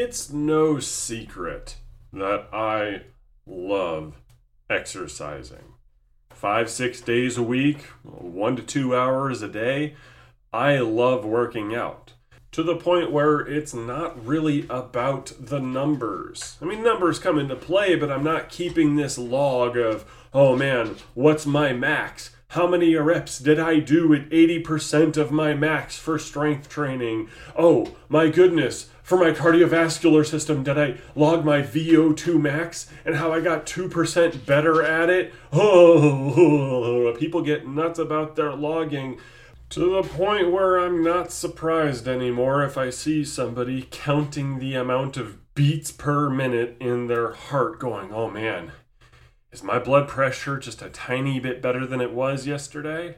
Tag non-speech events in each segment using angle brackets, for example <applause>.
it's no secret that I love exercising. Five, six days a week, one to two hours a day. I love working out to the point where it's not really about the numbers. I mean, numbers come into play, but I'm not keeping this log of, oh man, what's my max? How many reps did I do at 80% of my max for strength training? Oh my goodness, for my cardiovascular system, did I log my VO2 max and how I got 2% better at it? Oh, <laughs> people get nuts about their logging to the point where I'm not surprised anymore if I see somebody counting the amount of beats per minute in their heart, going, oh man, is my blood pressure just a tiny bit better than it was yesterday?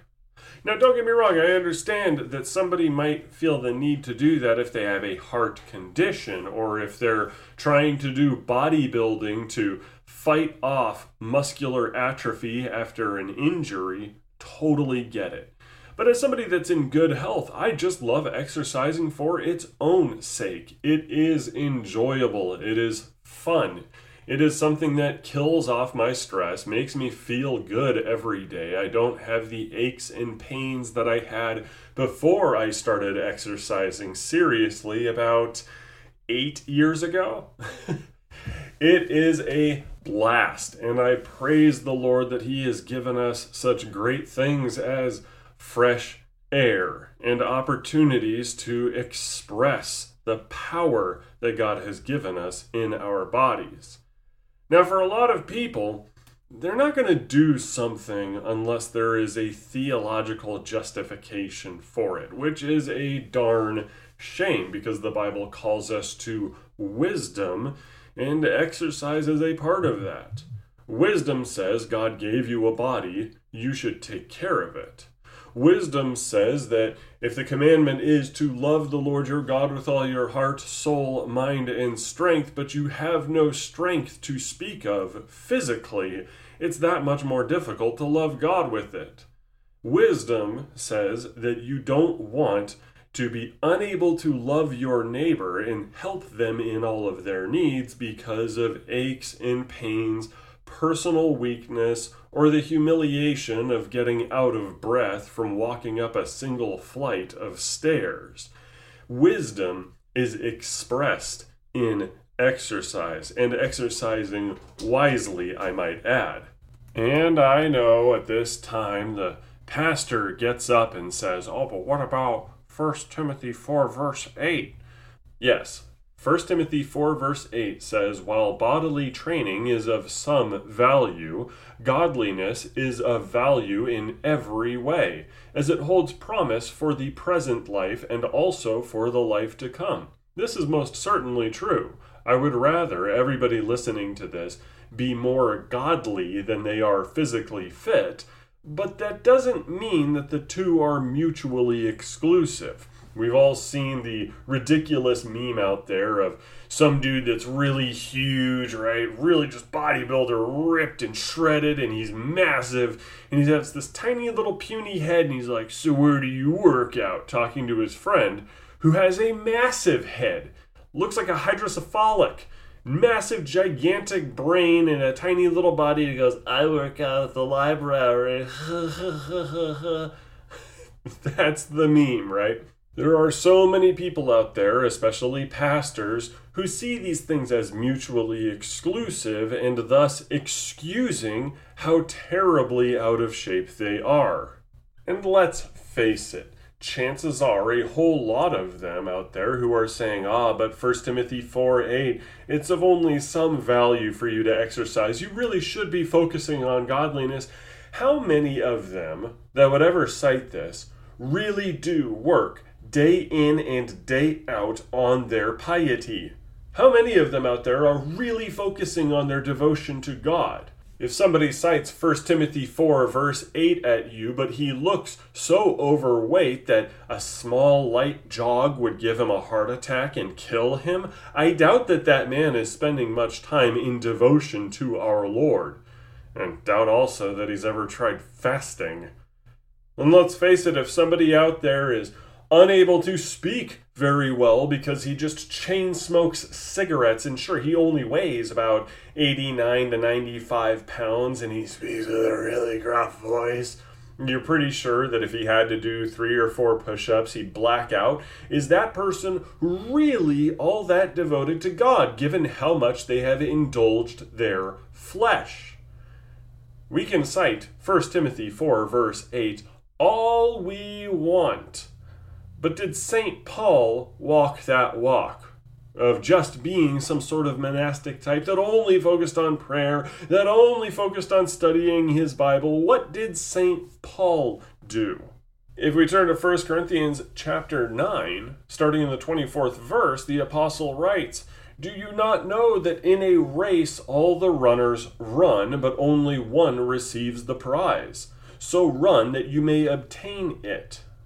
Now, don't get me wrong, I understand that somebody might feel the need to do that if they have a heart condition or if they're trying to do bodybuilding to fight off muscular atrophy after an injury. Totally get it. But as somebody that's in good health, I just love exercising for its own sake. It is enjoyable, it is fun. It is something that kills off my stress, makes me feel good every day. I don't have the aches and pains that I had before I started exercising seriously about eight years ago. <laughs> it is a blast, and I praise the Lord that He has given us such great things as fresh air and opportunities to express the power that God has given us in our bodies. Now, for a lot of people, they're not going to do something unless there is a theological justification for it, which is a darn shame because the Bible calls us to wisdom, and exercise is a part of that. Wisdom says God gave you a body, you should take care of it. Wisdom says that if the commandment is to love the Lord your God with all your heart, soul, mind, and strength, but you have no strength to speak of physically, it's that much more difficult to love God with it. Wisdom says that you don't want to be unable to love your neighbor and help them in all of their needs because of aches and pains, personal weakness, or the humiliation of getting out of breath from walking up a single flight of stairs. Wisdom is expressed in exercise, and exercising wisely, I might add. And I know at this time the pastor gets up and says, Oh, but what about 1 Timothy 4, verse 8? Yes, 1 Timothy 4, verse 8 says, While bodily training is of some value, godliness is of value in every way, as it holds promise for the present life and also for the life to come. This is most certainly true. I would rather everybody listening to this be more godly than they are physically fit, but that doesn't mean that the two are mutually exclusive. We've all seen the ridiculous meme out there of some dude that's really huge, right? Really just bodybuilder, ripped and shredded, and he's massive, and he has this tiny little puny head, and he's like, So where do you work out? Talking to his friend who has a massive head, looks like a hydrocephalic. Massive, gigantic brain and a tiny little body. He goes, I work out at the library. <laughs> That's the meme, right? There are so many people out there, especially pastors, who see these things as mutually exclusive and thus excusing how terribly out of shape they are. And let's face it, chances are a whole lot of them out there who are saying, ah, but 1 Timothy 4 8, it's of only some value for you to exercise. You really should be focusing on godliness. How many of them that would ever cite this really do work day in and day out on their piety. How many of them out there are really focusing on their devotion to God? If somebody cites 1 Timothy 4, verse 8 at you, but he looks so overweight that a small light jog would give him a heart attack and kill him, I doubt that that man is spending much time in devotion to our Lord. And doubt also that he's ever tried fasting. And let's face it, if somebody out there is unable to speak very well because he just chain smokes cigarettes and sure he only weighs about 89 to 95 pounds and he speaks with a really gruff voice you're pretty sure that if he had to do three or four push ups, he'd black out. Is that person really all that devoted to God, given how much they have indulged their flesh? We can cite 1 Timothy 4, verse 8 all we want. But did St. Paul walk that walk? of just being some sort of monastic type that only focused on prayer, that only focused on studying his Bible. What did St. Paul do? If we turn to 1 Corinthians chapter 9, starting in the 24th verse, the apostle writes, Do you not know that in a race all the runners run, but only one receives the prize? So run that you may obtain it.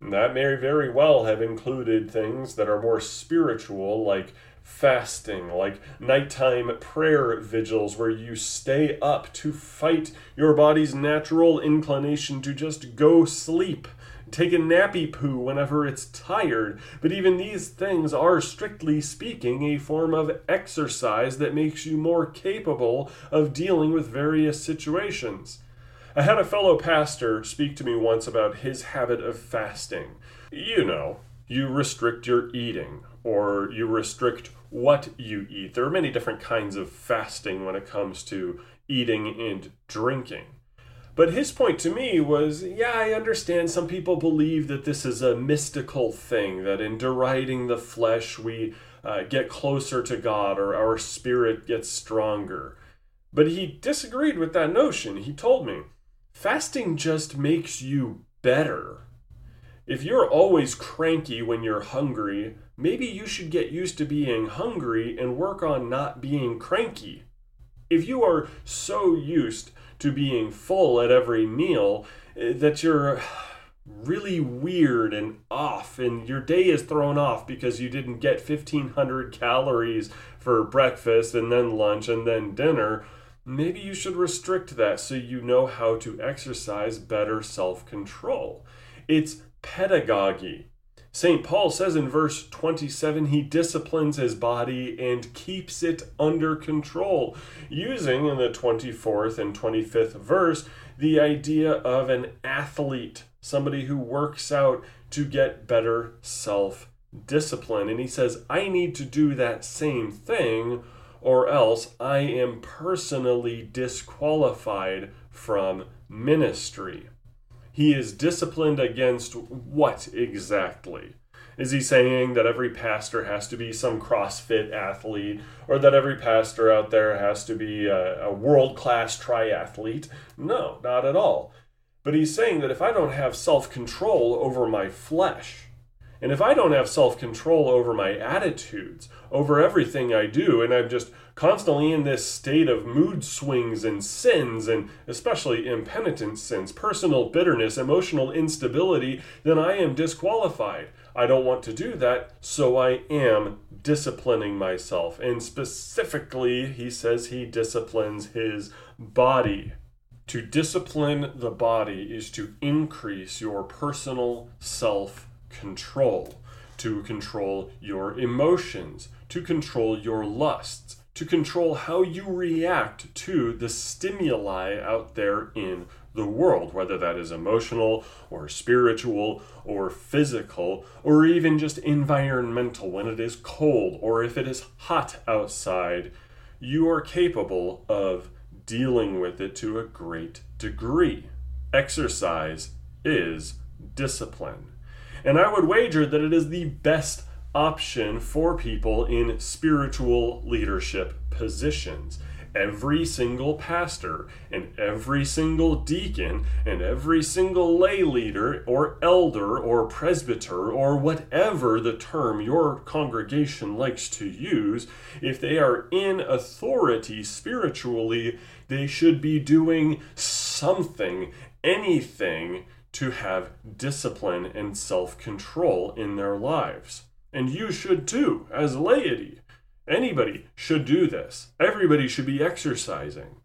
That may very well have included things that are more spiritual, like fasting, like nighttime prayer vigils, where you stay up to fight your body's natural inclination to just go sleep. Take a nappy poo whenever it's tired. But even these things are, strictly speaking, a form of exercise that makes you more capable of dealing with various situations. I had a fellow pastor speak to me once about his habit of fasting. You know, you restrict your eating, or you restrict what you eat. There are many different kinds of fasting when it comes to eating and drinking. But his point to me was yeah, I understand some people believe that this is a mystical thing, that in deriding the flesh we uh, get closer to God or our spirit gets stronger. But he disagreed with that notion. He told me, Fasting just makes you better. If you're always cranky when you're hungry, maybe you should get used to being hungry and work on not being cranky. If you are so used to being full at every meal eh, that you're really weird and off and your day is thrown off because you didn't get 1500 calories for breakfast and then lunch and then dinner, maybe you should restrict that so you know how to exercise better self control. It's pedagogy. St. Paul says in verse 27 he disciplines his body and keeps it under control, using in the 24th and 25th verse the idea of an athlete, somebody who works out to get better self discipline. And he says, I need to do that same thing or else I am personally disqualified from ministry. He is disciplined against what exactly? Is he saying that every pastor has to be some CrossFit athlete or that every pastor out there has to be a, a world class triathlete? No, not at all. But he's saying that if I don't have self control over my flesh, and if I don't have self control over my attitudes, over everything I do, and I'm just constantly in this state of mood swings and sins, and especially impenitent sins, personal bitterness, emotional instability, then I am disqualified. I don't want to do that, so I am disciplining myself. And specifically, he says he disciplines his body. To discipline the body is to increase your personal self control, to control your emotions, to control your lusts, to control how you react to the stimuli out there in the world, whether that is emotional or spiritual or physical or even just environmental when it is cold or if it is hot outside. You are capable of dealing with it to a great degree. Exercise is discipline. And I would wager that it is the best option for people in spiritual leadership positions. every single pastor and every single deacon and every single lay leader or elder or presbyter or whatever the term your congregation likes to use, if they are in authority spiritually, they should be doing something, anything to have discipline and self control in their lives. And you should too, as laity. Anybody should do this. Everybody should be exercising.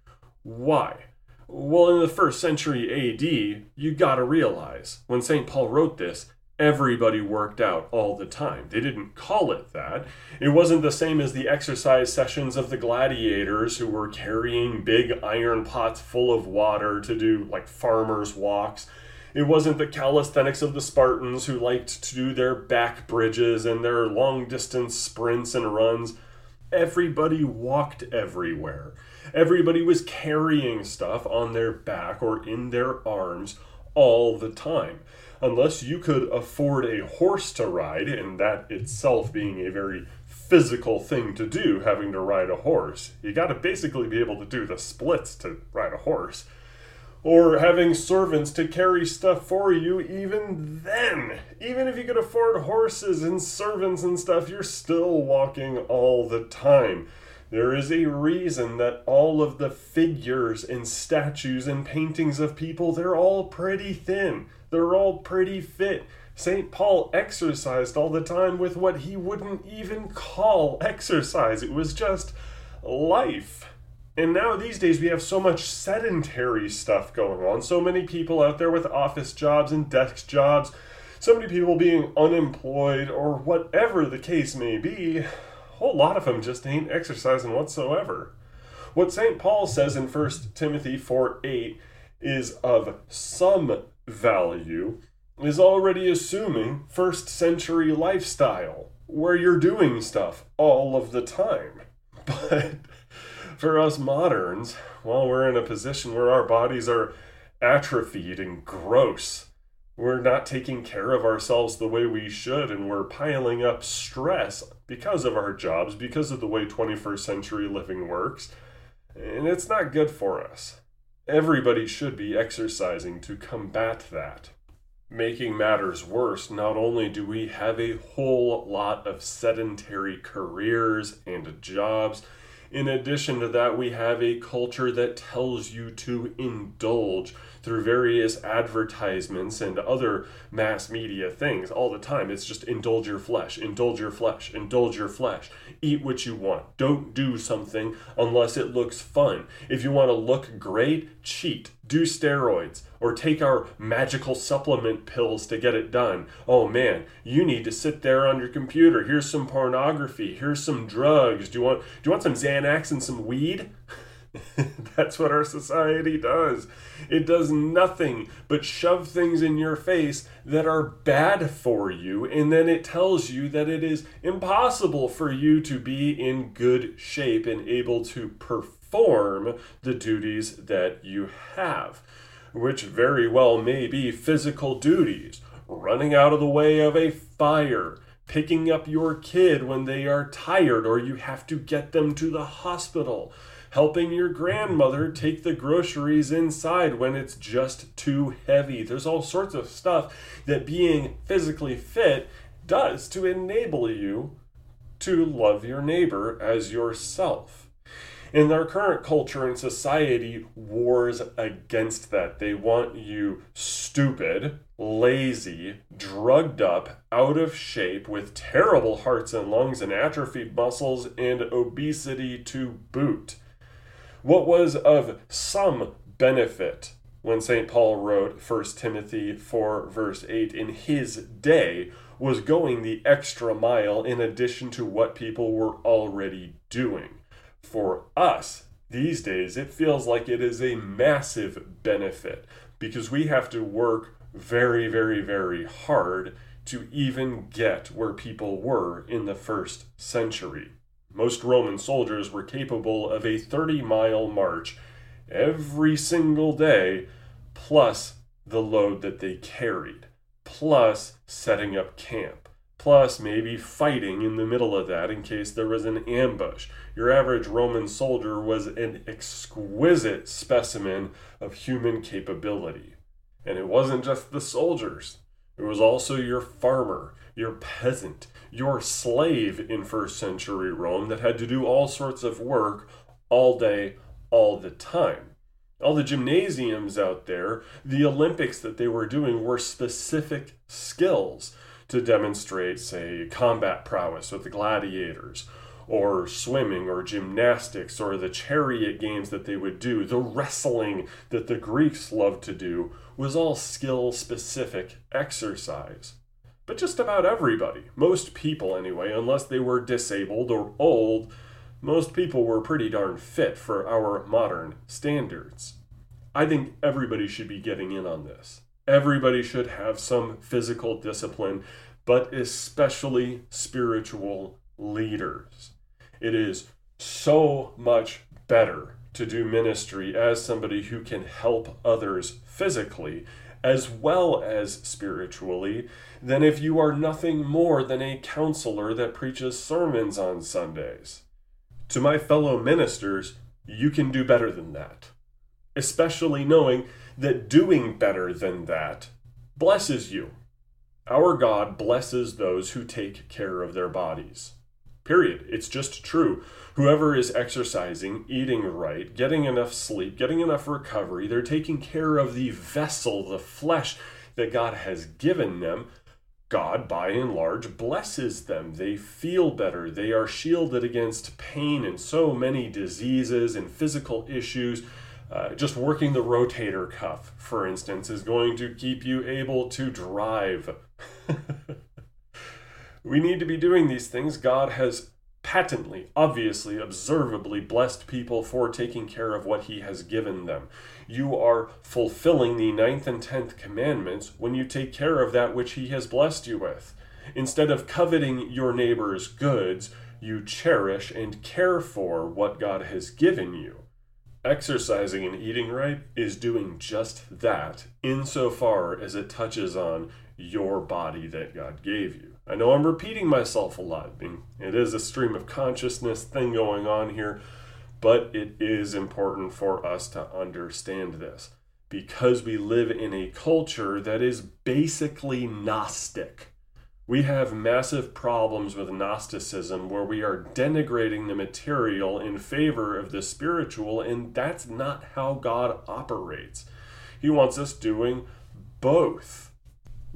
Why? Well, in the first century AD, you gotta realize when St. Paul wrote this, everybody worked out all the time. They didn't call it that. It wasn't the same as the exercise sessions of the gladiators who were carrying big iron pots full of water to do like farmers' walks. It wasn't the calisthenics of the Spartans who liked to do their back bridges and their long distance sprints and runs everybody walked everywhere. Everybody was carrying stuff on their back or in their arms all the time. Unless you could afford a horse to ride, and that itself being a very physical thing to do, having to ride a horse, you got to basically be able to do the splits to ride a horse or having servants to carry stuff for you, even then, even if you could afford horses and servants and stuff, you're still walking all the time. There is a reason that all of the figures and statues and paintings of people, they're all pretty thin. They're all pretty fit. St. Paul exercised all the time with what he wouldn't even call exercise. It was just life. And now these days we have so much sedentary stuff going on. So many people out there with office jobs and desk jobs. So many people being unemployed or whatever the case may be. A whole lot of them just ain't exercising whatsoever. What St. Paul says in 1 Timothy 4 8 is of some value, is already assuming first century lifestyle, where you're doing stuff all of the time. <laughs> But for us moderns, well, we're in a position where our bodies are atrophied and gross. We're not taking care of ourselves the way we should, and we're piling up stress because of our jobs, because of the way 21st century living works. And it's not good for us. Everybody should be exercising to combat that. Making matters worse, not only do we have a whole lot of sedentary careers and jobs, in addition to that, we have a culture that tells you to indulge through various advertisements and other mass media things all the time. It's just indulge your flesh, indulge your flesh, indulge your flesh. Eat what you want. Don't do something unless it looks fun. If you want to look great, cheat do steroids or take our magical supplement pills to get it done. Oh man, you need to sit there on your computer. Here's some pornography. Here's some drugs. Do you want do you want some Xanax and some weed? <laughs> <laughs> That's what our society does. It does nothing but shove things in your face that are bad for you, and then it tells you that it is impossible for you to be in good shape and able to perform the duties that you have, which very well may be physical duties, running out of the way of a fire, picking up your kid when they are tired or you have to get them to the hospital, helping your grandmother take the groceries inside when it's just too heavy. There's all sorts of stuff that being physically fit does to enable you to love your neighbor as yourself in our current culture and society wars against that. They want you stupid, lazy, drugged up, out of shape, with terrible hearts and lungs and atrophied muscles and obesity to boot. What was of some benefit when St. Paul wrote 1 Timothy 4, verse 8, in his day was going the extra mile in addition to what people were already doing for us these days, it feels like it is a massive benefit because we have to work very, very, very hard to even get where people were in the first century. Most Roman soldiers were capable of a 30 mile march every single day, plus the load that they carried, plus setting up camp, plus maybe fighting in the middle of that in case there was an ambush. Your average Roman soldier was an exquisite specimen of human capability. And it wasn't just the soldiers, it was also your farmer, your peasant, your slave in first century Rome that had to do all sorts of work all day, all the time. All the gymnasiums out there, the Olympics that they were doing were specific skills to demonstrate, say, combat prowess with the gladiators, or swimming, or gymnastics, or the chariot games that they would do, the wrestling that the Greeks loved to do, was all skill specific exercise. But just about everybody, most people anyway, unless they were disabled or old, most people were pretty darn fit for our modern standards. I think everybody should be getting in on this. Everybody should have some physical discipline, but especially spiritual leaders. It is so much better to do ministry as somebody who can help others physically as well as spiritually than if you are nothing more than a counselor that preaches sermons on Sundays. To my fellow ministers, you can do better than that, especially knowing that doing better than that blesses you. Our God blesses those who take care of their bodies. Period. It's just true. Whoever is exercising, eating right, getting enough sleep, getting enough recovery, they're taking care of the vessel, the flesh that God has given them. God, by and large, blesses them. They feel better. They are shielded against pain and so many diseases and physical issues. Uh, just working the rotator cuff, for instance, is going to keep you able to drive. <laughs> we need to be doing these things. God has patently, obviously, observably blessed people for taking care of what He has given them. You are fulfilling the ninth and tenth commandments when you take care of that which He has blessed you with. Instead of coveting your neighbor's goods, you cherish and care for what God has given you. Exercising and eating right is doing just that, insofar as it touches on your body that God gave you. I know I'm repeating myself a lot. I mean, it is a stream of consciousness thing going on here, but it is important for us to understand this because we live in a culture that is basically Gnostic. We have massive problems with Gnosticism where we are denigrating the material in favor of the spiritual, and that's not how God operates. He wants us doing both.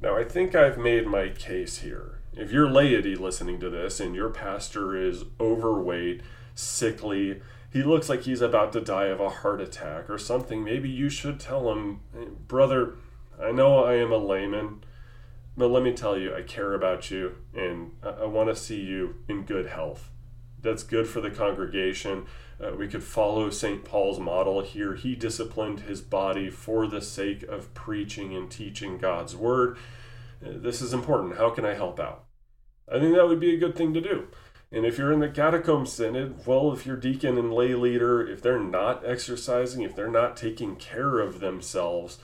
Now, I think I've made my case here. If you're laity listening to this and your pastor is overweight, sickly, he looks like he's about to die of a heart attack or something, maybe you should tell him, Brother, I know I am a layman. But let me tell you, I care about you and I, I want to see you in good health. That's good for the congregation. Uh, we could follow St. Paul's model here. He disciplined his body for the sake of preaching and teaching God's word. Uh, this is important. How can I help out? I think that would be a good thing to do. And if you're in the catacomb synod, well, if your deacon and lay leader, if they're not exercising, if they're not taking care of themselves,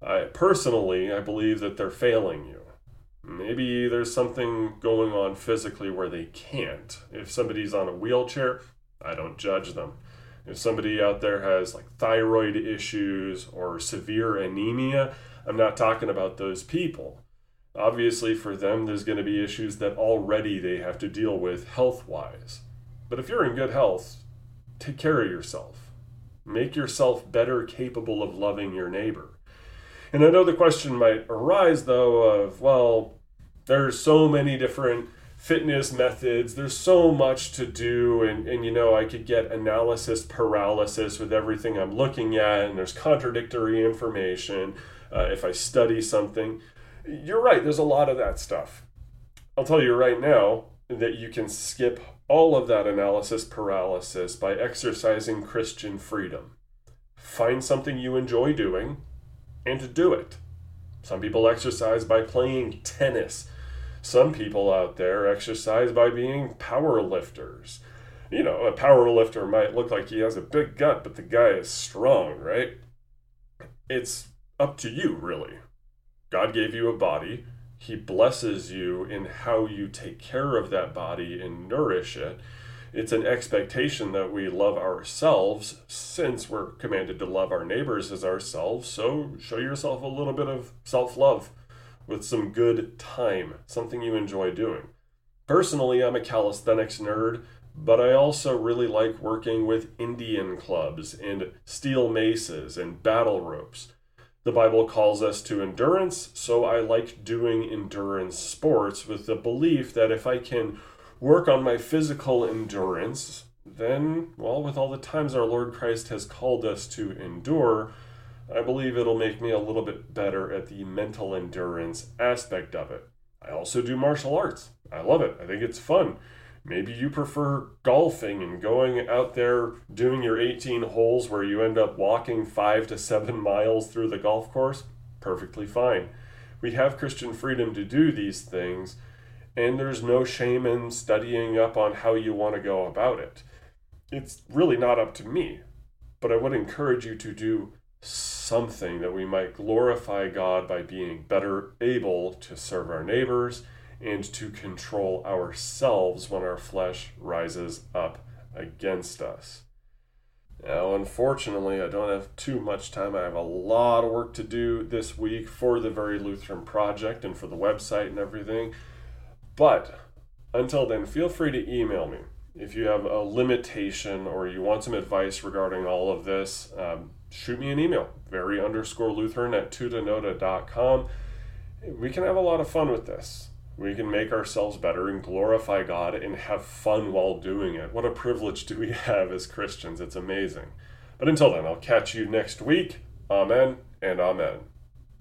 I personally I believe that they're failing you. Maybe there's something going on physically where they can't. If somebody's on a wheelchair, I don't judge them. If somebody out there has like thyroid issues or severe anemia, I'm not talking about those people. Obviously, for them, there's going to be issues that already they have to deal with health wise. But if you're in good health, take care of yourself. Make yourself better capable of loving your neighbor. And I know the question might arise, though, of, well, there's so many different fitness methods, there's so much to do, and, and you know, I could get analysis paralysis with everything I'm looking at, and there's contradictory information uh, if I study something. You're right, there's a lot of that stuff. I'll tell you right now that you can skip all of that analysis paralysis by exercising Christian freedom. Find something you enjoy doing and to do it. Some people exercise by playing tennis. Some people out there exercise by being power lifters. You know, a power lifter might look like he has a big gut, but the guy is strong, right? It's up to you, really. God gave you a body, He blesses you in how you take care of that body and nourish it. It's an expectation that we love ourselves since we're commanded to love our neighbors as ourselves. So show yourself a little bit of self love with some good time, something you enjoy doing. Personally, I'm a calisthenics nerd, but I also really like working with Indian clubs and steel maces and battle ropes. The Bible calls us to endurance, so I like doing endurance sports with the belief that if I can work on my physical endurance, then, well, with all the times our Lord Christ has called us to endure, I believe it'll make me a little bit better at the mental endurance aspect of it. I also do martial arts. I love it. I think it's fun. Maybe you prefer golfing and going out there doing your 18 holes where you end up walking five to seven <laughs> miles through the golf course. Perfectly fine. We have Christian freedom to do these things, and there's no shame in studying up on how you want to go about it. It's really not up to me, but I would encourage you to do something that we might glorify God by being better able to serve our neighbors and to control ourselves when our flesh rises up against us. Now, unfortunately, I don't have too much time. I have a lot of work to do this week for the Very Lutheran Project and for the website and everything. But until then, feel free to email me if you have a limitation or you want some advice regarding all of this. Um, shoot me an email, very underscore Lutheran at tutanota.com. We can have a lot of fun with this. We can make ourselves better and glorify God and have fun while doing it. What a privilege do we <laughs> have as Christians? It's amazing. But until then, I'll catch you next week. Amen and amen.